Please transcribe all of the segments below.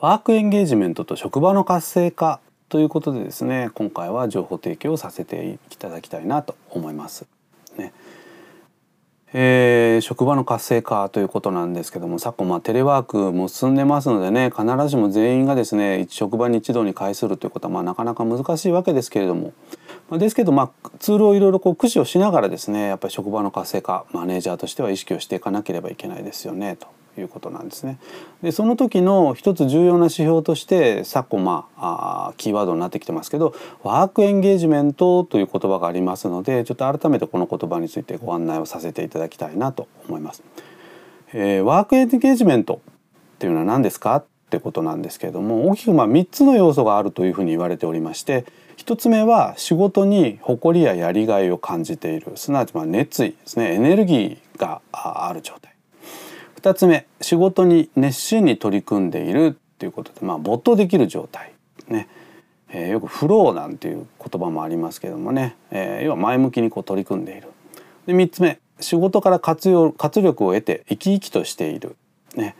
ワークエンゲージメントと職場の活性化ということでですね今回は情報提供をさせていただきたいなと思います。ねえー、職場の活性化ということなんですけども昨今まあテレワークも進んでますのでね必ずしも全員がですね職場に一度に会するということはまあなかなか難しいわけですけれどもですけどまあツールをいろいろこう駆使をしながらですねやっぱり職場の活性化マネージャーとしては意識をしていかなければいけないですよねということなんですね。でその時の一つ重要な指標として昨今まあキーワードになってきてますけどワークエンゲージメントという言葉がありますのでちょっと改めてこの言葉についてご案内をさせていただきたいなと思います。えー、ワークエンゲージメントっていうのは何ですか？っってことなんですけれども大きくまあ3つの要素があるというふうに言われておりまして1つ目は仕事に誇りややりがいを感じているすなわちまあ熱意ですねエネルギーがある状態。2つ目仕事に熱心に取り組んでいるっていうことでまあ没頭できる状態ね、えー、よくフローなんていう言葉もありますけどもね、えー、要は前向きにこう取り組んでいる。で3つ目仕事から活用活力を得て生き生きとしている。ね、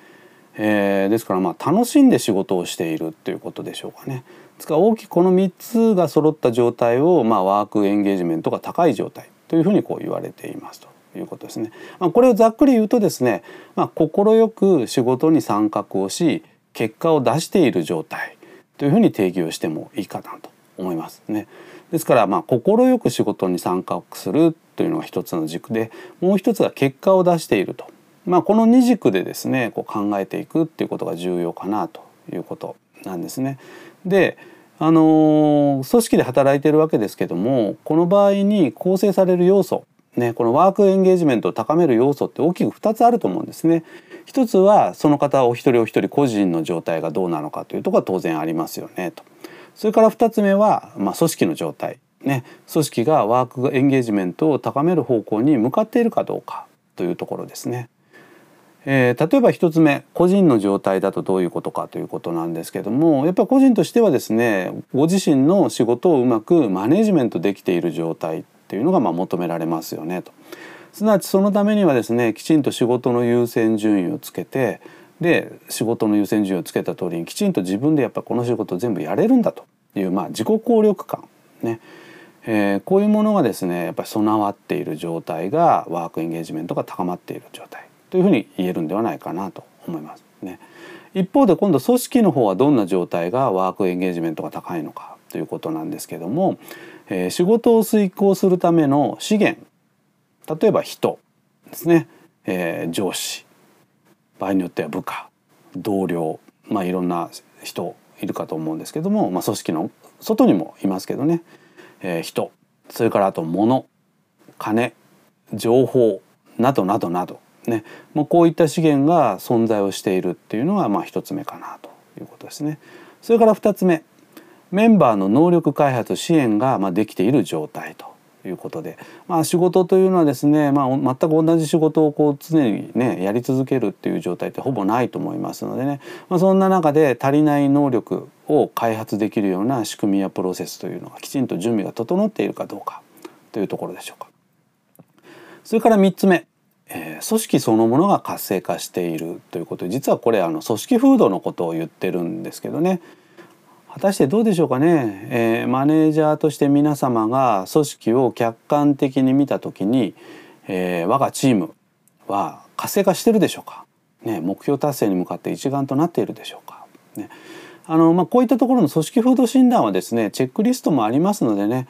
えー、ですからまあ楽しんで仕事をしているっていうことでしょうかね。ですから大きくこの3つが揃った状態を、まあ、ワークエンゲージメントが高い状態というふうにこう言われていますと。いうことですね。まあ、これをざっくり言うとですね、まあ、快く仕事に参画をし結果を出している状態というふうに定義をしてもいいかなと思いますね。ですからまあ快く仕事に参画するというのが一つの軸でもう一つが結果を出していると、まあ、この二軸でですねこう考えていくっていうことが重要かなということなんですね。であの組織で働いてるわけですけどもこの場合に構成される要素ね、このワークエンゲージメントを高める要素って大きく2つあると思うんですね。一つはその方お一人お一人個人の状態がどうなのかというところは当然ありますよねと。それから2つ目は、まあ、組織の状態。ね、組織がワークエンゲージメントを高める方向に向かっているかどうかというところですね。えー、例えば1つ目個人の状態だとどういうことかということなんですけどもやっぱり個人としてはですねご自身の仕事をうまくマネジメントできている状態っていうのがまあ求められますよねと。すなわちそのためにはですねきちんと仕事の優先順位をつけてで仕事の優先順位をつけた通りにきちんと自分でやっぱこの仕事全部やれるんだというまあ自己効力感ね、えー、こういうものがですねやっぱり備わっている状態がワークエンゲージメントが高まっている状態というふうに言えるんではないかなと思いますね。一方で今度組織の方はどんな状態がワークエンゲージメントが高いのかということなんですけどもえー、仕事を遂行するための資源例えば人ですね、えー、上司場合によっては部下同僚まあいろんな人いるかと思うんですけども、まあ、組織の外にもいますけどね、えー、人それからあと物金情報などなどなど。ね、まあ、こういった資源が存在をしているっていうのがまあ一つ目かなということですね。それから二つ目。メンバーの能力開発支援がまできている状態ということで、まあ、仕事というのはですね、まあ、全く同じ仕事をこう常にねやり続けるっていう状態ってほぼないと思いますのでね、まあ、そんな中で足りない能力を開発できるような仕組みやプロセスというのがきちんと準備が整っているかどうかというところでしょうか。それから3つ目。え、組織そのものが活性化しているということで実はこれあの組織風土のことを言ってるんですけどね。果たしてどうでしょうかね、えー、マネージャーとして皆様が組織を客観的に見た時に、えー、我がチームは活性化してるでしょうか、ね、目標達成に向かって一丸となっているでしょうか、ね。あのまあ、こういったところの組織風土診断はですねチェックリストもありますのでね、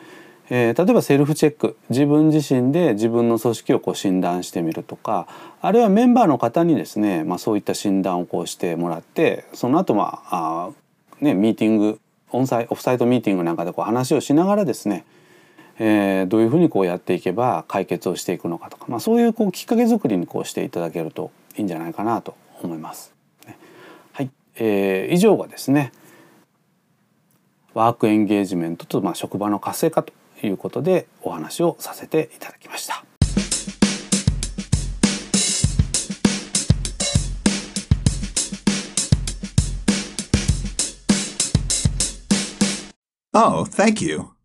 えー、例えばセルフチェック。自分自身で自分の組織をこう診断してみるとか。あるいはメンバーの方にですね、まあ、そういった診断をこうしてもらって。その後まあね、ミーティングオンサイオフサイトミーティングなんかでこう話をしながらですね、えー、どういうふうにこうやっていけば解決をしていくのかとか、まあ、そういうこうきっかけ作りにこうしていただけるといいんじゃないかなと思います。はい、えー、以上がですねワークエンゲージメントと、まあ、職場の活性化と。いうことでお話をさせていただきました。Oh, thank you.